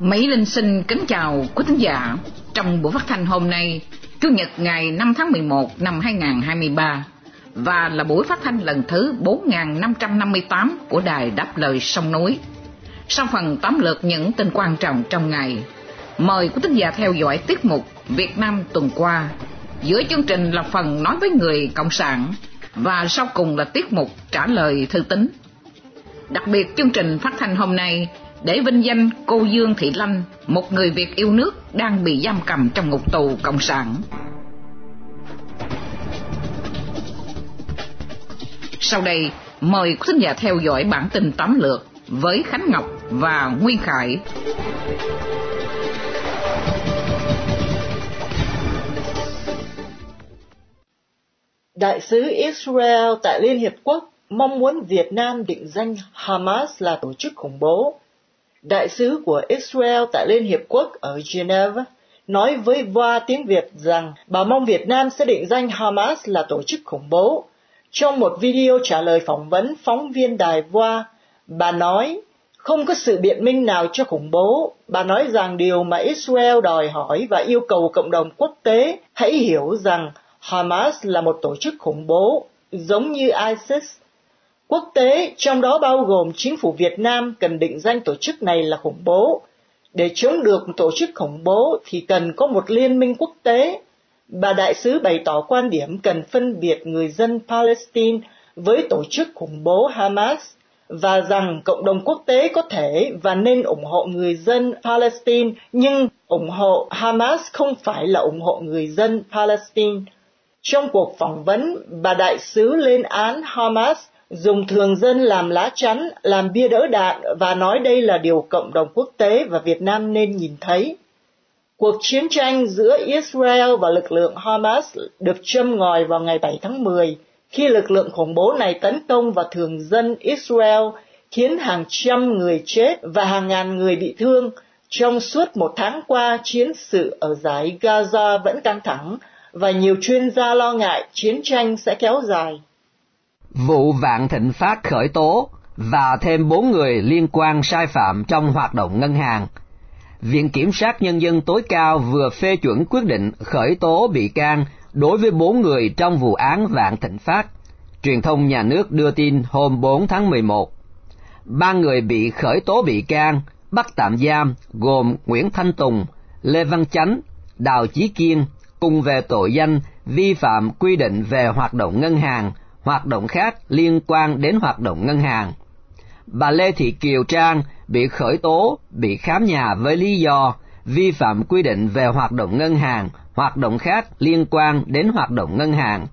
Mỹ Linh xin kính chào quý thính giả. Trong buổi phát thanh hôm nay, Chủ nhật ngày 5 tháng 11 năm 2023 và là buổi phát thanh lần thứ 4558 của Đài Đáp Lời Sông Núi. Sau phần tóm lược những tin quan trọng trong ngày, mời quý thính giả theo dõi tiết mục Việt Nam tuần qua. Giữa chương trình là phần nói với người Cộng sản và sau cùng là tiết mục trả lời thư tín. Đặc biệt chương trình phát thanh hôm nay để vinh danh cô Dương Thị Lanh, một người Việt yêu nước đang bị giam cầm trong ngục tù Cộng sản. Sau đây, mời quý giả theo dõi bản tin tóm lược với Khánh Ngọc và Nguyên Khải. Đại sứ Israel tại Liên Hiệp Quốc mong muốn Việt Nam định danh Hamas là tổ chức khủng bố đại sứ của Israel tại Liên Hiệp Quốc ở Geneva, nói với VOA tiếng Việt rằng bà mong Việt Nam sẽ định danh Hamas là tổ chức khủng bố. Trong một video trả lời phỏng vấn phóng viên đài VOA, bà nói không có sự biện minh nào cho khủng bố. Bà nói rằng điều mà Israel đòi hỏi và yêu cầu cộng đồng quốc tế hãy hiểu rằng Hamas là một tổ chức khủng bố, giống như ISIS Quốc tế, trong đó bao gồm chính phủ Việt Nam cần định danh tổ chức này là khủng bố. Để chống được tổ chức khủng bố thì cần có một liên minh quốc tế. Bà đại sứ bày tỏ quan điểm cần phân biệt người dân Palestine với tổ chức khủng bố Hamas và rằng cộng đồng quốc tế có thể và nên ủng hộ người dân Palestine nhưng ủng hộ Hamas không phải là ủng hộ người dân Palestine. Trong cuộc phỏng vấn, bà đại sứ lên án Hamas dùng thường dân làm lá chắn, làm bia đỡ đạn và nói đây là điều cộng đồng quốc tế và Việt Nam nên nhìn thấy. Cuộc chiến tranh giữa Israel và lực lượng Hamas được châm ngòi vào ngày 7 tháng 10 khi lực lượng khủng bố này tấn công vào thường dân Israel khiến hàng trăm người chết và hàng ngàn người bị thương. Trong suốt một tháng qua, chiến sự ở giải Gaza vẫn căng thẳng và nhiều chuyên gia lo ngại chiến tranh sẽ kéo dài vụ Vạn Thịnh Phát khởi tố và thêm bốn người liên quan sai phạm trong hoạt động ngân hàng. Viện Kiểm sát Nhân dân tối cao vừa phê chuẩn quyết định khởi tố bị can đối với bốn người trong vụ án Vạn Thịnh Phát. Truyền thông nhà nước đưa tin hôm 4 tháng 11. Ba người bị khởi tố bị can, bắt tạm giam gồm Nguyễn Thanh Tùng, Lê Văn Chánh, Đào Chí Kiên cùng về tội danh vi phạm quy định về hoạt động ngân hàng hoạt động khác liên quan đến hoạt động ngân hàng. Bà Lê Thị Kiều Trang bị khởi tố, bị khám nhà với lý do vi phạm quy định về hoạt động ngân hàng, hoạt động khác liên quan đến hoạt động ngân hàng.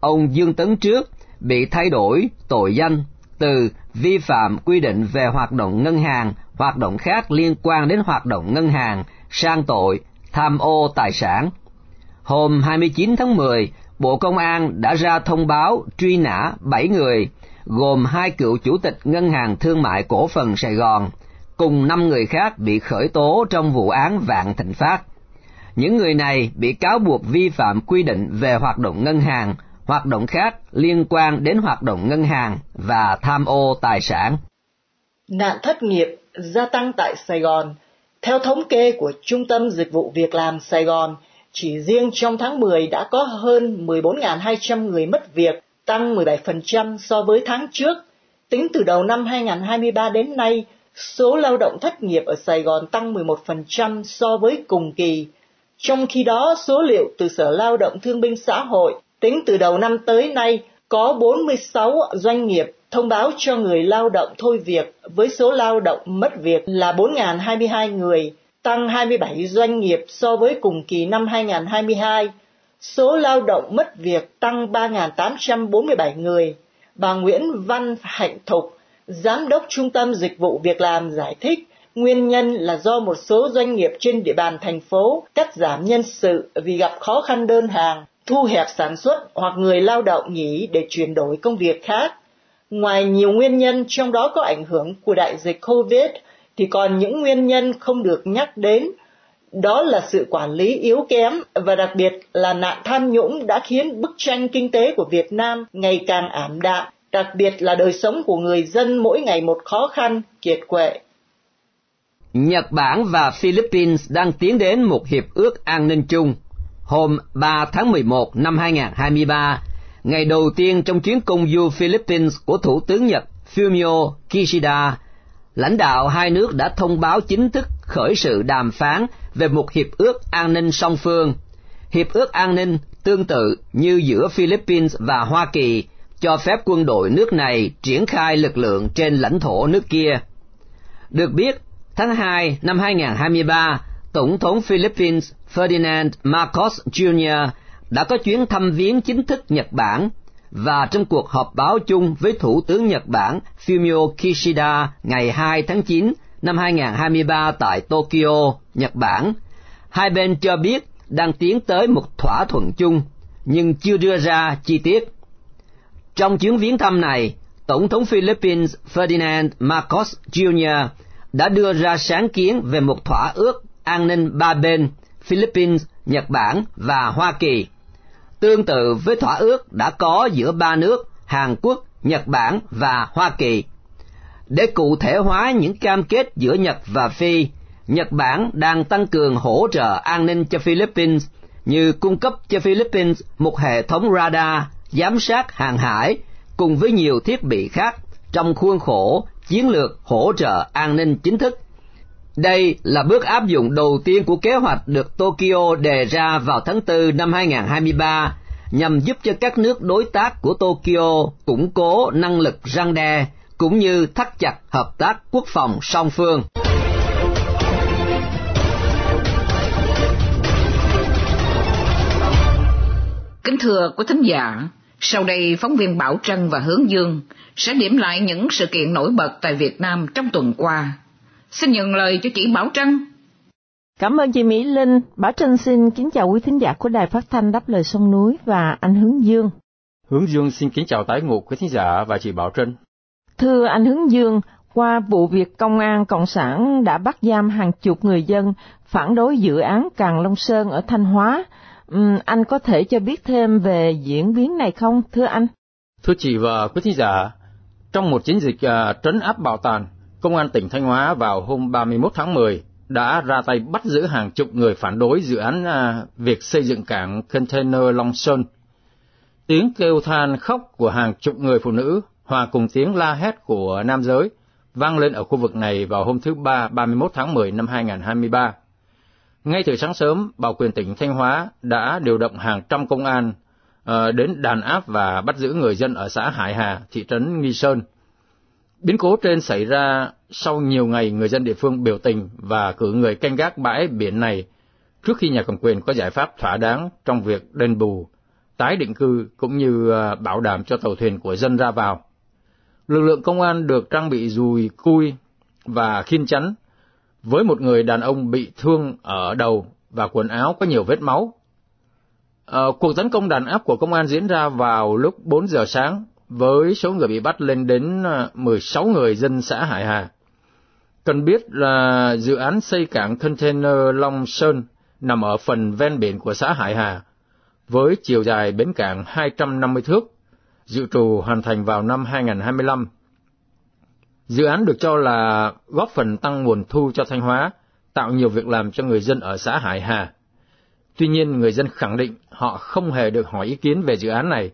Ông Dương Tấn Trước bị thay đổi tội danh từ vi phạm quy định về hoạt động ngân hàng, hoạt động khác liên quan đến hoạt động ngân hàng sang tội tham ô tài sản. Hôm 29 tháng 10, Bộ Công an đã ra thông báo truy nã 7 người, gồm hai cựu chủ tịch Ngân hàng Thương mại Cổ phần Sài Gòn, cùng 5 người khác bị khởi tố trong vụ án Vạn Thịnh Phát. Những người này bị cáo buộc vi phạm quy định về hoạt động ngân hàng, hoạt động khác liên quan đến hoạt động ngân hàng và tham ô tài sản. Nạn thất nghiệp gia tăng tại Sài Gòn. Theo thống kê của Trung tâm Dịch vụ Việc làm Sài Gòn, chỉ riêng trong tháng 10 đã có hơn 14.200 người mất việc, tăng 17% so với tháng trước. Tính từ đầu năm 2023 đến nay, số lao động thất nghiệp ở Sài Gòn tăng 11% so với cùng kỳ. Trong khi đó, số liệu từ Sở Lao động Thương binh Xã hội tính từ đầu năm tới nay có 46 doanh nghiệp thông báo cho người lao động thôi việc với số lao động mất việc là 4.022 người, tăng 27 doanh nghiệp so với cùng kỳ năm 2022. Số lao động mất việc tăng 3.847 người. Bà Nguyễn Văn Hạnh Thục, Giám đốc Trung tâm Dịch vụ Việc làm giải thích nguyên nhân là do một số doanh nghiệp trên địa bàn thành phố cắt giảm nhân sự vì gặp khó khăn đơn hàng, thu hẹp sản xuất hoặc người lao động nghỉ để chuyển đổi công việc khác. Ngoài nhiều nguyên nhân trong đó có ảnh hưởng của đại dịch COVID thì còn những nguyên nhân không được nhắc đến đó là sự quản lý yếu kém và đặc biệt là nạn tham nhũng đã khiến bức tranh kinh tế của Việt Nam ngày càng ảm đạm, đặc biệt là đời sống của người dân mỗi ngày một khó khăn, kiệt quệ. Nhật Bản và Philippines đang tiến đến một hiệp ước an ninh chung. Hôm 3 tháng 11 năm 2023, ngày đầu tiên trong chuyến công du Philippines của Thủ tướng Nhật Fumio Kishida, lãnh đạo hai nước đã thông báo chính thức khởi sự đàm phán về một hiệp ước an ninh song phương. Hiệp ước an ninh tương tự như giữa Philippines và Hoa Kỳ cho phép quân đội nước này triển khai lực lượng trên lãnh thổ nước kia. Được biết, tháng 2 năm 2023, Tổng thống Philippines Ferdinand Marcos Jr. đã có chuyến thăm viếng chính thức Nhật Bản và trong cuộc họp báo chung với Thủ tướng Nhật Bản Fumio Kishida ngày 2 tháng 9 năm 2023 tại Tokyo, Nhật Bản, hai bên cho biết đang tiến tới một thỏa thuận chung, nhưng chưa đưa ra chi tiết. Trong chuyến viếng thăm này, Tổng thống Philippines Ferdinand Marcos Jr. đã đưa ra sáng kiến về một thỏa ước an ninh ba bên Philippines, Nhật Bản và Hoa Kỳ. Tương tự với thỏa ước đã có giữa ba nước Hàn Quốc, Nhật Bản và Hoa Kỳ để cụ thể hóa những cam kết giữa Nhật và Phi, Nhật Bản đang tăng cường hỗ trợ an ninh cho Philippines như cung cấp cho Philippines một hệ thống radar giám sát hàng hải cùng với nhiều thiết bị khác trong khuôn khổ chiến lược hỗ trợ an ninh chính thức. Đây là bước áp dụng đầu tiên của kế hoạch được Tokyo đề ra vào tháng 4 năm 2023 nhằm giúp cho các nước đối tác của Tokyo củng cố năng lực răng đe cũng như thắt chặt hợp tác quốc phòng song phương. Kính thưa quý thính giả, sau đây phóng viên Bảo Trân và Hướng Dương sẽ điểm lại những sự kiện nổi bật tại Việt Nam trong tuần qua. Xin nhận lời cho chị Bảo Trân. Cảm ơn chị Mỹ Linh. Bảo Trân xin kính chào quý thính giả của Đài Phát thanh Đáp Lời Sông Núi và anh Hướng Dương. Hướng Dương xin kính chào tái ngộ quý thính giả và chị Bảo Trân. Thưa anh Hướng Dương, qua vụ việc công an Cộng sản đã bắt giam hàng chục người dân phản đối dự án Càng Long Sơn ở Thanh Hóa, uhm, anh có thể cho biết thêm về diễn biến này không, thưa anh? Thưa chị và quý thính giả, trong một chiến dịch uh, trấn áp bạo tàn, Công an tỉnh Thanh Hóa vào hôm 31 tháng 10 đã ra tay bắt giữ hàng chục người phản đối dự án à, việc xây dựng cảng container Long Sơn. Tiếng kêu than khóc của hàng chục người phụ nữ hòa cùng tiếng la hét của nam giới vang lên ở khu vực này vào hôm thứ Ba 31 tháng 10 năm 2023. Ngay từ sáng sớm, Bảo quyền tỉnh Thanh Hóa đã điều động hàng trăm công an ờ, đến đàn áp và bắt giữ người dân ở xã Hải Hà, thị trấn Nghi Sơn. Biến cố trên xảy ra sau nhiều ngày người dân địa phương biểu tình và cử người canh gác bãi biển này trước khi nhà cầm quyền có giải pháp thỏa đáng trong việc đền bù, tái định cư cũng như à, bảo đảm cho tàu thuyền của dân ra vào. Lực lượng công an được trang bị dùi cui và khiên chắn, với một người đàn ông bị thương ở đầu và quần áo có nhiều vết máu. À, cuộc tấn công đàn áp của công an diễn ra vào lúc 4 giờ sáng, với số người bị bắt lên đến ờ, 16 người dân xã Hải Hà. Cần biết là dự án xây cảng container Long Sơn nằm ở phần ven biển của xã Hải Hà, với chiều dài bến cảng 250 thước dự trù hoàn thành vào năm 2025. Dự án được cho là góp phần tăng nguồn thu cho Thanh Hóa, tạo nhiều việc làm cho người dân ở xã Hải Hà. Tuy nhiên, người dân khẳng định họ không hề được hỏi ý kiến về dự án này.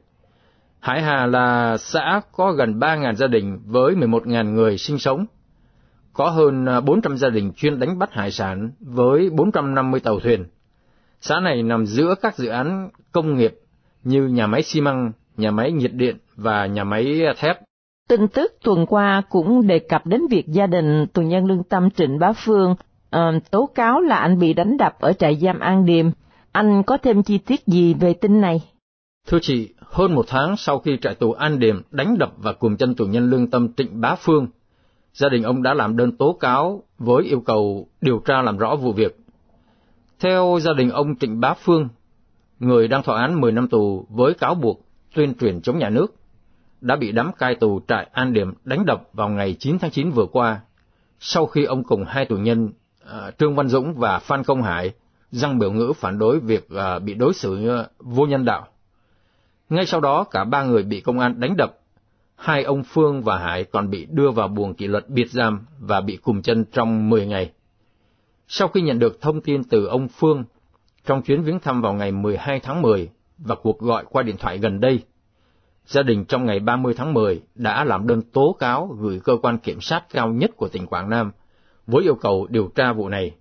Hải Hà là xã có gần 3.000 gia đình với 11.000 người sinh sống. Có hơn 400 gia đình chuyên đánh bắt hải sản với 450 tàu thuyền. Xã này nằm giữa các dự án công nghiệp như nhà máy xi măng, nhà máy nhiệt điện và nhà máy thép. Tin tức tuần qua cũng đề cập đến việc gia đình tù nhân lương tâm Trịnh Bá Phương uh, tố cáo là anh bị đánh đập ở trại giam An Điềm. Anh có thêm chi tiết gì về tin này? Thưa chị, hơn một tháng sau khi trại tù An Điềm đánh đập và cùng chân tù nhân lương tâm Trịnh Bá Phương, gia đình ông đã làm đơn tố cáo với yêu cầu điều tra làm rõ vụ việc. Theo gia đình ông Trịnh Bá Phương, người đang thọ án 10 năm tù với cáo buộc tuyên truyền chống nhà nước, đã bị đám cai tù trại An Điểm đánh đập vào ngày 9 tháng 9 vừa qua, sau khi ông cùng hai tù nhân à, Trương Văn Dũng và Phan Công Hải răng biểu ngữ phản đối việc à, bị đối xử à, vô nhân đạo. Ngay sau đó cả ba người bị công an đánh đập, hai ông Phương và Hải còn bị đưa vào buồng kỷ luật biệt giam và bị cùng chân trong 10 ngày. Sau khi nhận được thông tin từ ông Phương, trong chuyến viếng thăm vào ngày 12 tháng 10 và cuộc gọi qua điện thoại gần đây, gia đình trong ngày 30 tháng 10 đã làm đơn tố cáo gửi cơ quan kiểm sát cao nhất của tỉnh Quảng Nam với yêu cầu điều tra vụ này.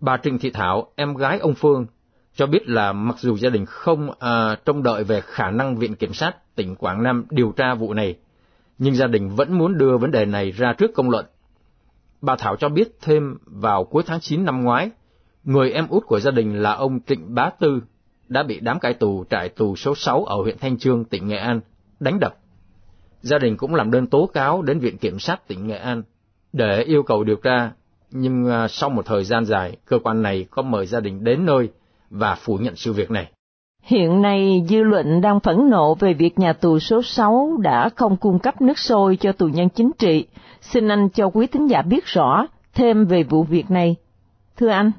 Bà Trịnh Thị Thảo, em gái ông Phương, cho biết là mặc dù gia đình không à, trông đợi về khả năng Viện Kiểm sát tỉnh Quảng Nam điều tra vụ này, nhưng gia đình vẫn muốn đưa vấn đề này ra trước công luận. Bà Thảo cho biết thêm vào cuối tháng 9 năm ngoái, người em út của gia đình là ông Trịnh Bá Tư đã bị đám cai tù trại tù số 6 ở huyện Thanh Trương, tỉnh Nghệ An, đánh đập. Gia đình cũng làm đơn tố cáo đến Viện Kiểm sát tỉnh Nghệ An để yêu cầu điều tra, nhưng à, sau một thời gian dài, cơ quan này có mời gia đình đến nơi và phủ nhận sự việc này. Hiện nay, dư luận đang phẫn nộ về việc nhà tù số 6 đã không cung cấp nước sôi cho tù nhân chính trị. Xin anh cho quý thính giả biết rõ thêm về vụ việc này. Thưa anh.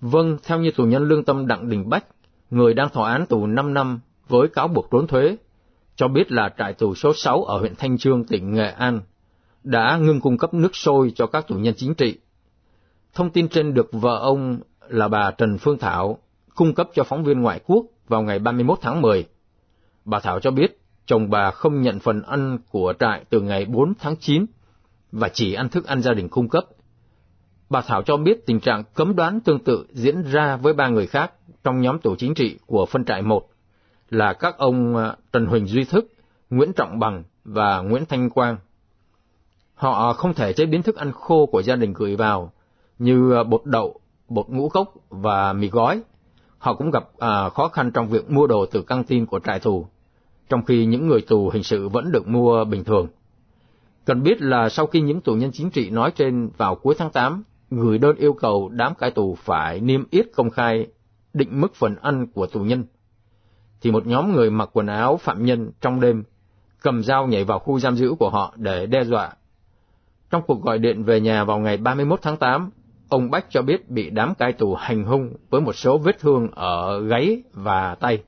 Vâng, theo như tù nhân lương tâm Đặng Đình Bách, người đang thọ án tù 5 năm với cáo buộc trốn thuế, cho biết là trại tù số 6 ở huyện Thanh Trương, tỉnh Nghệ An, đã ngưng cung cấp nước sôi cho các tù nhân chính trị. Thông tin trên được vợ ông là bà Trần Phương Thảo cung cấp cho phóng viên ngoại quốc vào ngày 31 tháng 10. Bà Thảo cho biết chồng bà không nhận phần ăn của trại từ ngày 4 tháng 9 và chỉ ăn thức ăn gia đình cung cấp. Bà Thảo cho biết tình trạng cấm đoán tương tự diễn ra với ba người khác trong nhóm tổ chính trị của phân trại 1 là các ông à, Trần Huỳnh Duy Thức, Nguyễn Trọng Bằng và Nguyễn Thanh Quang. Họ không thể chế biến thức ăn khô của gia đình gửi vào như à, bột đậu, bột ngũ cốc và mì gói. Họ cũng gặp à, khó khăn trong việc mua đồ từ căng tin của trại tù, trong khi những người tù hình sự vẫn được mua bình thường. Cần biết là sau khi những tù nhân chính trị nói trên vào cuối tháng 8 gửi đơn yêu cầu đám cai tù phải niêm yết công khai định mức phần ăn của tù nhân, thì một nhóm người mặc quần áo phạm nhân trong đêm cầm dao nhảy vào khu giam giữ của họ để đe dọa. Trong cuộc gọi điện về nhà vào ngày 31 tháng 8, ông Bách cho biết bị đám cai tù hành hung với một số vết thương ở gáy và tay.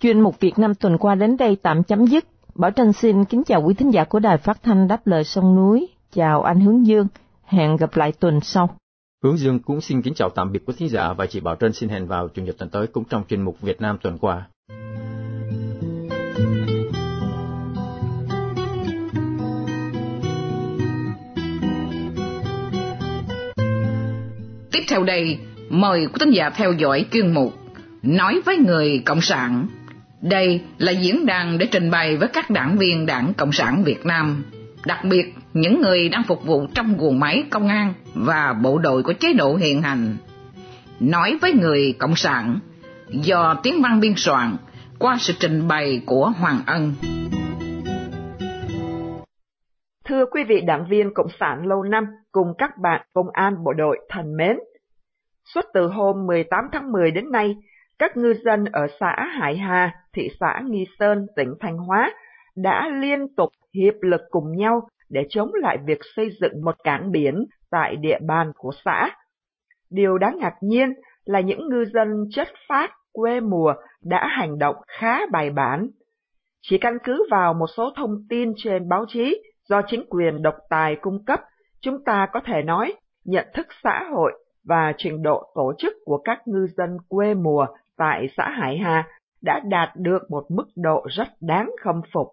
Chuyên mục Việt Nam tuần qua đến đây tạm chấm dứt. Bảo Trân xin kính chào quý thính giả của Đài Phát thanh Đáp lời sông núi. Chào anh Hướng Dương. Hẹn gặp lại tuần sau. Hướng Dương cũng xin kính chào tạm biệt quý thính giả và chị Bảo Trân xin hẹn vào Chủ nhật tuần tới cũng trong chuyên mục Việt Nam tuần qua. Tiếp theo đây, mời quý thính giả theo dõi chuyên mục Nói với người Cộng sản. Đây là diễn đàn để trình bày với các đảng viên Đảng Cộng sản Việt Nam, đặc biệt những người đang phục vụ trong guồng máy công an và bộ đội của chế độ hiện hành. Nói với người Cộng sản, do tiếng văn biên soạn qua sự trình bày của Hoàng Ân. Thưa quý vị đảng viên Cộng sản lâu năm cùng các bạn công an bộ đội thân mến, suốt từ hôm 18 tháng 10 đến nay, các ngư dân ở xã Hải Hà, thị xã Nghi Sơn, tỉnh Thanh Hóa đã liên tục hiệp lực cùng nhau để chống lại việc xây dựng một cảng biển tại địa bàn của xã. Điều đáng ngạc nhiên là những ngư dân chất phát quê mùa đã hành động khá bài bản. Chỉ căn cứ vào một số thông tin trên báo chí do chính quyền độc tài cung cấp, chúng ta có thể nói nhận thức xã hội và trình độ tổ chức của các ngư dân quê mùa tại xã Hải Hà đã đạt được một mức độ rất đáng khâm phục.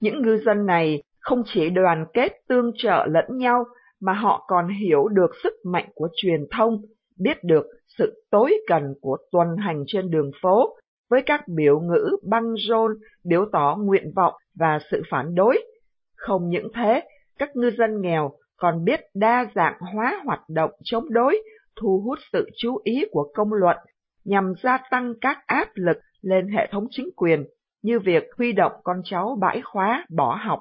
Những ngư dân này không chỉ đoàn kết tương trợ lẫn nhau mà họ còn hiểu được sức mạnh của truyền thông, biết được sự tối cần của tuần hành trên đường phố với các biểu ngữ băng rôn, biểu tỏ nguyện vọng và sự phản đối. Không những thế, các ngư dân nghèo còn biết đa dạng hóa hoạt động chống đối, thu hút sự chú ý của công luận nhằm gia tăng các áp lực lên hệ thống chính quyền như việc huy động con cháu bãi khóa bỏ học.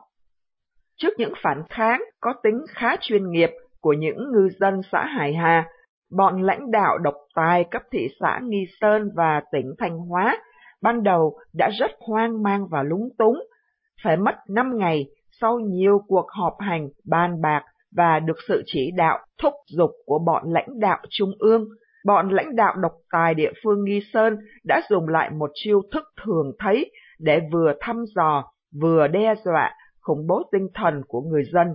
Trước những phản kháng có tính khá chuyên nghiệp của những ngư dân xã Hải Hà, bọn lãnh đạo độc tài cấp thị xã Nghi Sơn và tỉnh Thanh Hóa ban đầu đã rất hoang mang và lúng túng, phải mất 5 ngày sau nhiều cuộc họp hành, bàn bạc và được sự chỉ đạo, thúc giục của bọn lãnh đạo trung ương, bọn lãnh đạo độc tài địa phương Nghi Sơn đã dùng lại một chiêu thức thường thấy để vừa thăm dò, vừa đe dọa, khủng bố tinh thần của người dân.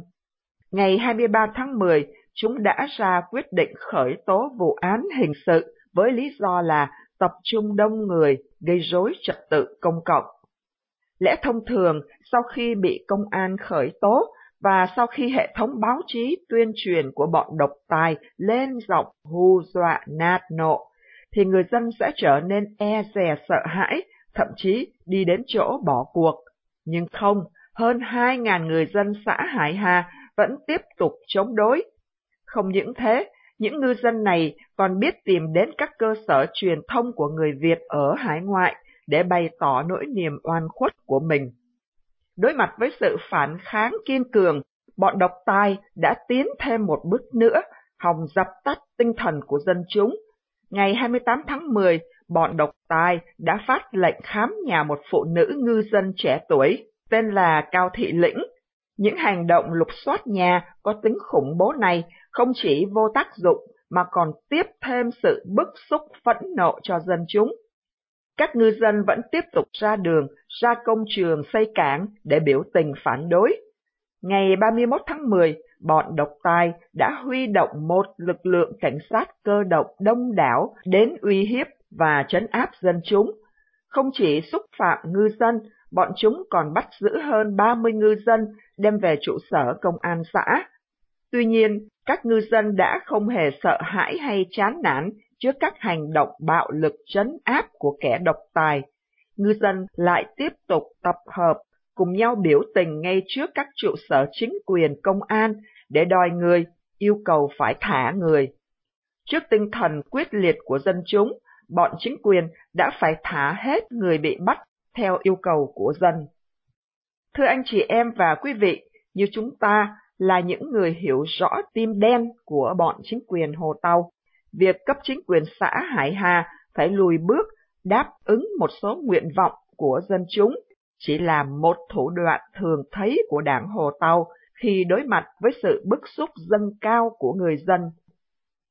Ngày 23 tháng 10, chúng đã ra quyết định khởi tố vụ án hình sự với lý do là tập trung đông người gây rối trật tự công cộng. Lẽ thông thường, sau khi bị công an khởi tố và sau khi hệ thống báo chí tuyên truyền của bọn độc tài lên giọng hù dọa nạt nộ, thì người dân sẽ trở nên e dè sợ hãi, thậm chí đi đến chỗ bỏ cuộc. Nhưng không, hơn 2.000 người dân xã Hải Hà vẫn tiếp tục chống đối. Không những thế, những ngư dân này còn biết tìm đến các cơ sở truyền thông của người Việt ở hải ngoại để bày tỏ nỗi niềm oan khuất của mình. Đối mặt với sự phản kháng kiên cường, bọn độc tài đã tiến thêm một bước nữa, hòng dập tắt tinh thần của dân chúng. Ngày 28 tháng 10, bọn độc tài đã phát lệnh khám nhà một phụ nữ ngư dân trẻ tuổi, tên là Cao Thị Lĩnh. Những hành động lục soát nhà có tính khủng bố này không chỉ vô tác dụng mà còn tiếp thêm sự bức xúc phẫn nộ cho dân chúng. Các ngư dân vẫn tiếp tục ra đường, ra công trường xây cảng để biểu tình phản đối. Ngày 31 tháng 10, bọn độc tài đã huy động một lực lượng cảnh sát cơ động đông đảo đến uy hiếp và trấn áp dân chúng. Không chỉ xúc phạm ngư dân, bọn chúng còn bắt giữ hơn 30 ngư dân đem về trụ sở công an xã. Tuy nhiên, các ngư dân đã không hề sợ hãi hay chán nản trước các hành động bạo lực trấn áp của kẻ độc tài. Ngư dân lại tiếp tục tập hợp, cùng nhau biểu tình ngay trước các trụ sở chính quyền công an để đòi người, yêu cầu phải thả người. Trước tinh thần quyết liệt của dân chúng, bọn chính quyền đã phải thả hết người bị bắt theo yêu cầu của dân. Thưa anh chị em và quý vị, như chúng ta là những người hiểu rõ tim đen của bọn chính quyền Hồ Tàu, việc cấp chính quyền xã Hải Hà phải lùi bước đáp ứng một số nguyện vọng của dân chúng chỉ là một thủ đoạn thường thấy của đảng Hồ Tàu khi đối mặt với sự bức xúc dâng cao của người dân.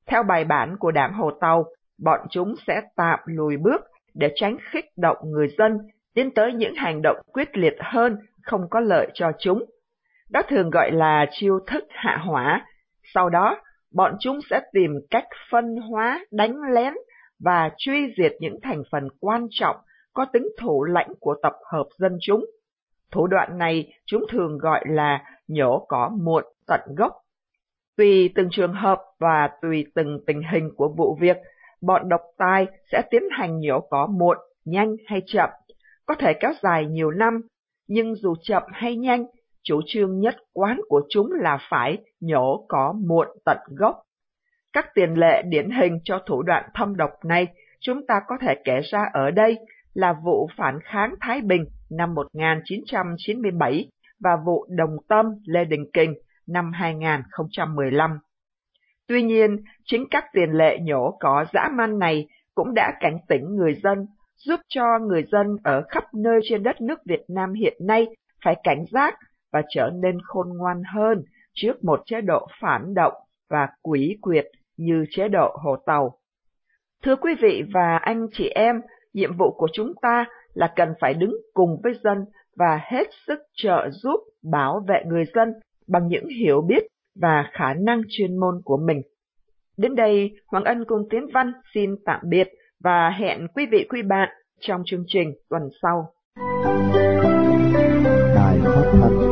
Theo bài bản của đảng Hồ Tàu, bọn chúng sẽ tạm lùi bước để tránh khích động người dân tiến tới những hành động quyết liệt hơn không có lợi cho chúng. Đó thường gọi là chiêu thức hạ hỏa. Sau đó, bọn chúng sẽ tìm cách phân hóa, đánh lén và truy diệt những thành phần quan trọng có tính thủ lãnh của tập hợp dân chúng. Thủ đoạn này chúng thường gọi là nhổ cỏ muộn tận gốc. Tùy từng trường hợp và tùy từng tình hình của vụ việc, bọn độc tài sẽ tiến hành nhổ cỏ muộn, nhanh hay chậm, có thể kéo dài nhiều năm, nhưng dù chậm hay nhanh, chủ trương nhất quán của chúng là phải nhổ cỏ muộn tận gốc. Các tiền lệ điển hình cho thủ đoạn thâm độc này chúng ta có thể kể ra ở đây là vụ phản kháng Thái Bình năm 1997 và vụ Đồng Tâm Lê Đình Kình năm 2015. Tuy nhiên, chính các tiền lệ nhổ cỏ dã man này cũng đã cảnh tỉnh người dân, giúp cho người dân ở khắp nơi trên đất nước Việt Nam hiện nay phải cảnh giác và trở nên khôn ngoan hơn trước một chế độ phản động và quỷ quyệt như chế độ Hồ Tàu. Thưa quý vị và anh chị em, nhiệm vụ của chúng ta là cần phải đứng cùng với dân và hết sức trợ giúp bảo vệ người dân bằng những hiểu biết và khả năng chuyên môn của mình. Đến đây, Hoàng Ân cùng Tiến Văn xin tạm biệt và hẹn quý vị quý bạn trong chương trình tuần sau. Đài phát thanh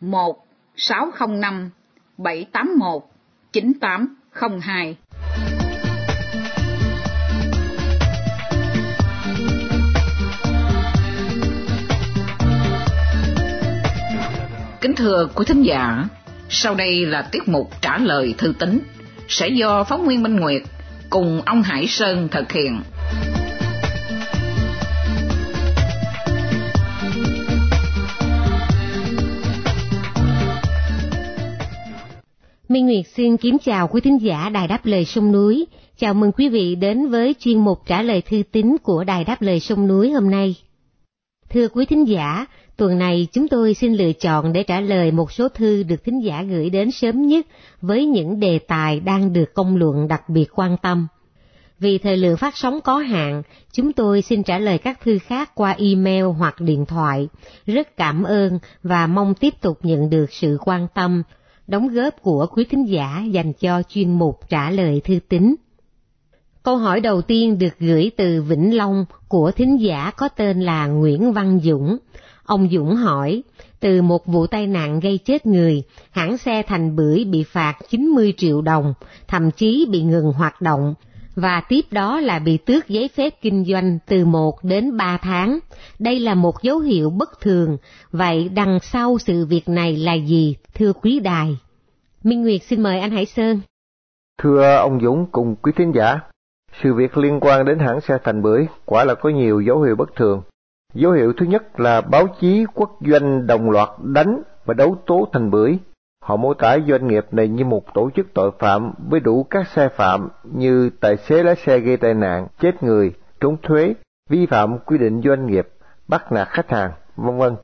1 605 781 9802. Kính thưa quý thính giả, sau đây là tiết mục trả lời thư tín sẽ do phóng viên Minh Nguyệt cùng ông Hải Sơn thực hiện. Minh Nguyệt xin kính chào quý thính giả Đài Đáp Lời Sông Núi. Chào mừng quý vị đến với chuyên mục trả lời thư tín của Đài Đáp Lời Sông Núi hôm nay. Thưa quý thính giả, tuần này chúng tôi xin lựa chọn để trả lời một số thư được thính giả gửi đến sớm nhất với những đề tài đang được công luận đặc biệt quan tâm. Vì thời lượng phát sóng có hạn, chúng tôi xin trả lời các thư khác qua email hoặc điện thoại. Rất cảm ơn và mong tiếp tục nhận được sự quan tâm, đóng góp của quý thính giả dành cho chuyên mục trả lời thư tín. Câu hỏi đầu tiên được gửi từ Vĩnh Long của thính giả có tên là Nguyễn Văn Dũng. Ông Dũng hỏi, từ một vụ tai nạn gây chết người, hãng xe Thành Bưởi bị phạt 90 triệu đồng, thậm chí bị ngừng hoạt động, và tiếp đó là bị tước giấy phép kinh doanh từ 1 đến 3 tháng. Đây là một dấu hiệu bất thường, vậy đằng sau sự việc này là gì, thưa quý đài? Minh Nguyệt xin mời anh Hải Sơn. Thưa ông Dũng cùng quý thính giả, sự việc liên quan đến hãng xe Thành Bưởi quả là có nhiều dấu hiệu bất thường. Dấu hiệu thứ nhất là báo chí quốc doanh đồng loạt đánh và đấu tố Thành Bưởi. Họ mô tả doanh nghiệp này như một tổ chức tội phạm với đủ các sai phạm như tài xế lái xe gây tai nạn, chết người, trốn thuế, vi phạm quy định doanh nghiệp, bắt nạt khách hàng, vân vân.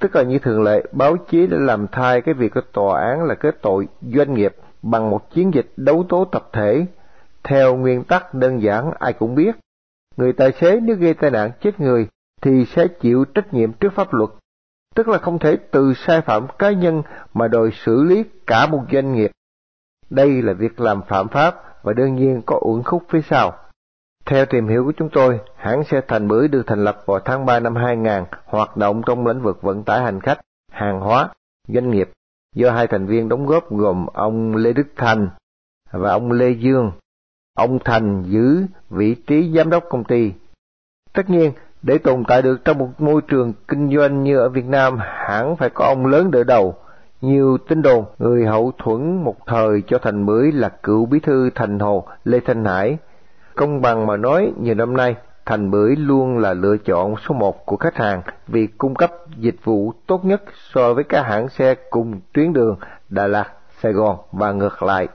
Tức là như thường lệ, báo chí đã làm thay cái việc của tòa án là kết tội doanh nghiệp bằng một chiến dịch đấu tố tập thể. Theo nguyên tắc đơn giản ai cũng biết, người tài xế nếu gây tai nạn chết người thì sẽ chịu trách nhiệm trước pháp luật. Tức là không thể từ sai phạm cá nhân mà đòi xử lý cả một doanh nghiệp. Đây là việc làm phạm pháp và đương nhiên có uẩn khúc phía sau. Theo tìm hiểu của chúng tôi, hãng xe Thành Bưởi được thành lập vào tháng 3 năm 2000, hoạt động trong lĩnh vực vận tải hành khách, hàng hóa, doanh nghiệp, do hai thành viên đóng góp gồm ông Lê Đức Thành và ông Lê Dương. Ông Thành giữ vị trí giám đốc công ty. Tất nhiên, để tồn tại được trong một môi trường kinh doanh như ở Việt Nam, hãng phải có ông lớn đỡ đầu. Nhiều tin đồn, người hậu thuẫn một thời cho Thành Bưởi là cựu bí thư Thành Hồ Lê Thanh Hải, Công bằng mà nói, nhiều năm nay, Thành Bưởi luôn là lựa chọn số một của khách hàng vì cung cấp dịch vụ tốt nhất so với các hãng xe cùng tuyến đường Đà Lạt, Sài Gòn và ngược lại.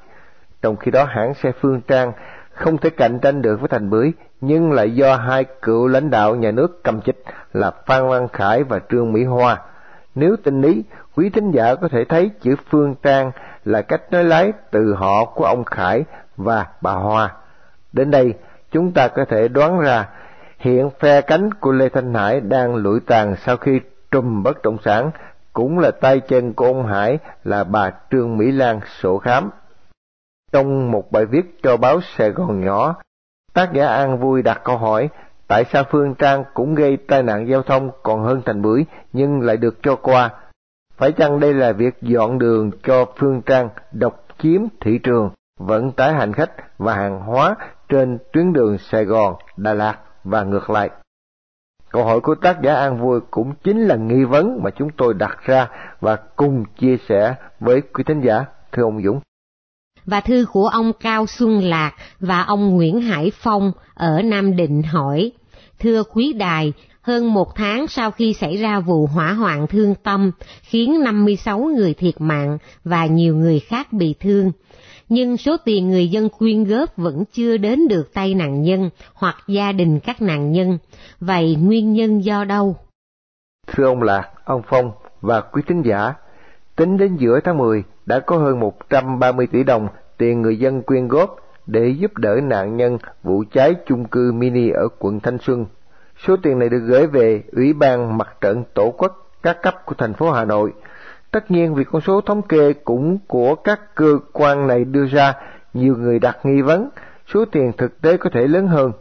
Trong khi đó hãng xe Phương Trang không thể cạnh tranh được với Thành Bưởi, nhưng lại do hai cựu lãnh đạo nhà nước cầm chích là Phan Văn Khải và Trương Mỹ Hoa. Nếu tin lý, quý thính giả có thể thấy chữ Phương Trang là cách nói lái từ họ của ông Khải và bà Hoa. Đến đây, chúng ta có thể đoán ra hiện phe cánh của Lê Thanh Hải đang lụi tàn sau khi trùm bất động sản cũng là tay chân của ông Hải là bà Trương Mỹ Lan sổ khám. Trong một bài viết cho báo Sài Gòn Nhỏ, tác giả An Vui đặt câu hỏi tại sao Phương Trang cũng gây tai nạn giao thông còn hơn Thành Bưởi nhưng lại được cho qua. Phải chăng đây là việc dọn đường cho Phương Trang độc chiếm thị trường? vận tải hành khách và hàng hóa trên tuyến đường Sài Gòn, Đà Lạt và ngược lại. Câu hỏi của tác giả An Vui cũng chính là nghi vấn mà chúng tôi đặt ra và cùng chia sẻ với quý thính giả, thưa ông Dũng. Và thư của ông Cao Xuân Lạc và ông Nguyễn Hải Phong ở Nam Định hỏi, Thưa quý đài, hơn một tháng sau khi xảy ra vụ hỏa hoạn thương tâm, khiến 56 người thiệt mạng và nhiều người khác bị thương, nhưng số tiền người dân quyên góp vẫn chưa đến được tay nạn nhân hoặc gia đình các nạn nhân. Vậy nguyên nhân do đâu? Thưa ông Lạc, ông Phong và quý thính giả, tính đến giữa tháng 10 đã có hơn 130 tỷ đồng tiền người dân quyên góp để giúp đỡ nạn nhân vụ cháy chung cư mini ở quận Thanh Xuân. Số tiền này được gửi về Ủy ban Mặt trận Tổ quốc các cấp của thành phố Hà Nội Tất nhiên vì con số thống kê cũng của các cơ quan này đưa ra, nhiều người đặt nghi vấn, số tiền thực tế có thể lớn hơn.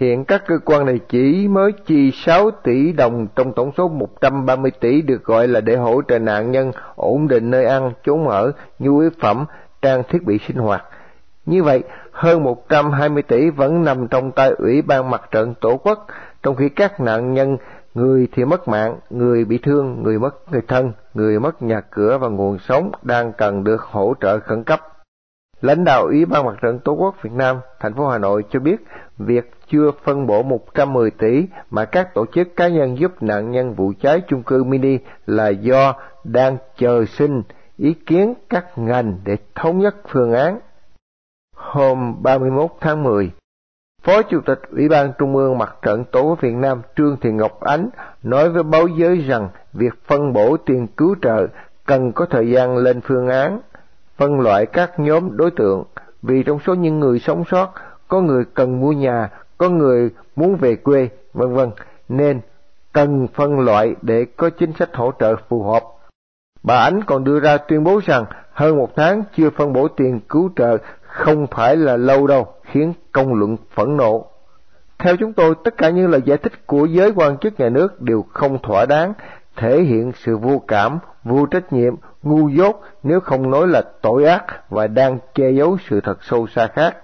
Hiện các cơ quan này chỉ mới chi 6 tỷ đồng trong tổng số 130 tỷ được gọi là để hỗ trợ nạn nhân ổn định nơi ăn, chốn ở, nhu yếu phẩm, trang thiết bị sinh hoạt. Như vậy, hơn 120 tỷ vẫn nằm trong tay Ủy ban Mặt trận Tổ quốc, trong khi các nạn nhân người thì mất mạng, người bị thương, người mất người thân, người mất nhà cửa và nguồn sống đang cần được hỗ trợ khẩn cấp. Lãnh đạo Ủy ban Mặt trận Tổ quốc Việt Nam, thành phố Hà Nội cho biết việc chưa phân bổ 110 tỷ mà các tổ chức cá nhân giúp nạn nhân vụ cháy chung cư mini là do đang chờ xin ý kiến các ngành để thống nhất phương án. Hôm 31 tháng 10, Phó Chủ tịch Ủy ban Trung ương Mặt trận Tổ quốc Việt Nam Trương Thị Ngọc Ánh nói với báo giới rằng việc phân bổ tiền cứu trợ cần có thời gian lên phương án, phân loại các nhóm đối tượng, vì trong số những người sống sót có người cần mua nhà, có người muốn về quê, vân vân, nên cần phân loại để có chính sách hỗ trợ phù hợp. Bà Ánh còn đưa ra tuyên bố rằng hơn một tháng chưa phân bổ tiền cứu trợ không phải là lâu đâu, khiến công luận phẫn nộ. Theo chúng tôi, tất cả những lời giải thích của giới quan chức nhà nước đều không thỏa đáng, thể hiện sự vô cảm, vô trách nhiệm, ngu dốt nếu không nói là tội ác và đang che giấu sự thật sâu xa khác.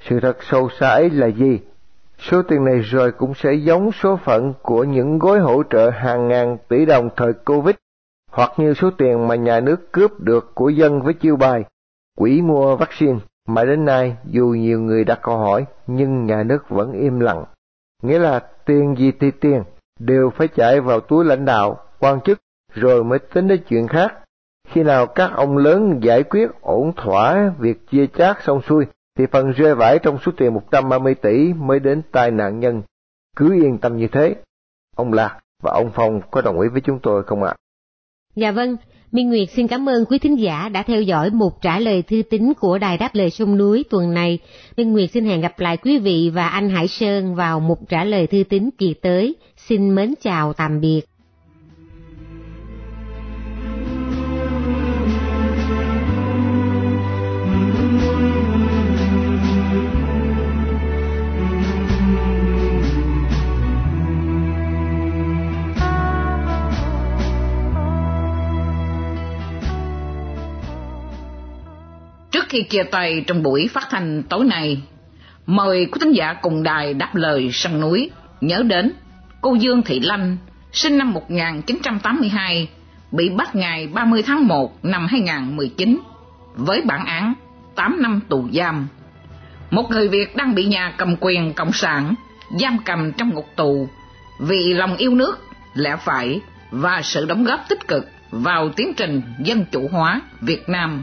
Sự thật sâu xa ấy là gì? Số tiền này rồi cũng sẽ giống số phận của những gói hỗ trợ hàng ngàn tỷ đồng thời Covid, hoặc như số tiền mà nhà nước cướp được của dân với chiêu bài, quỹ mua vaccine, mà đến nay dù nhiều người đặt câu hỏi, nhưng nhà nước vẫn im lặng. Nghĩa là tiền gì thì tiền, đều phải chạy vào túi lãnh đạo, quan chức, rồi mới tính đến chuyện khác. Khi nào các ông lớn giải quyết ổn thỏa việc chia chác xong xuôi, thì phần rơi vãi trong số tiền 130 tỷ mới đến tai nạn nhân. Cứ yên tâm như thế. Ông Lạc và ông Phong có đồng ý với chúng tôi không ạ? Dạ vâng, Minh Nguyệt xin cảm ơn quý thính giả đã theo dõi một trả lời thư tín của Đài Đáp Lời Sông Núi tuần này. Minh Nguyệt xin hẹn gặp lại quý vị và anh Hải Sơn vào một trả lời thư tín kỳ tới. Xin mến chào tạm biệt. Khi chia tay trong buổi phát thanh tối nay, mời quý thính giả cùng đài đáp lời sông núi nhớ đến cô Dương Thị Lanh, sinh năm 1982, bị bắt ngày 30 tháng 1 năm 2019 với bản án 8 năm tù giam. Một người Việt đang bị nhà cầm quyền Cộng sản giam cầm trong ngục tù vì lòng yêu nước, lẽ phải và sự đóng góp tích cực vào tiến trình dân chủ hóa Việt Nam.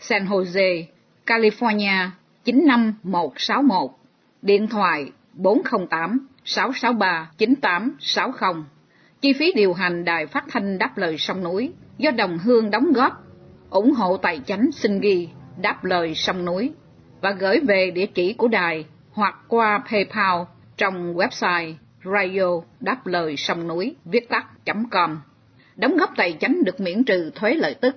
San Jose, California 95161, điện thoại 408 663 9860. Chi phí điều hành đài phát thanh đáp lời sông núi do đồng hương đóng góp, ủng hộ tài chánh xin ghi đáp lời sông núi và gửi về địa chỉ của đài hoặc qua PayPal trong website radio đáp lời sông núi viết tắt.com. Đóng góp tài chánh được miễn trừ thuế lợi tức.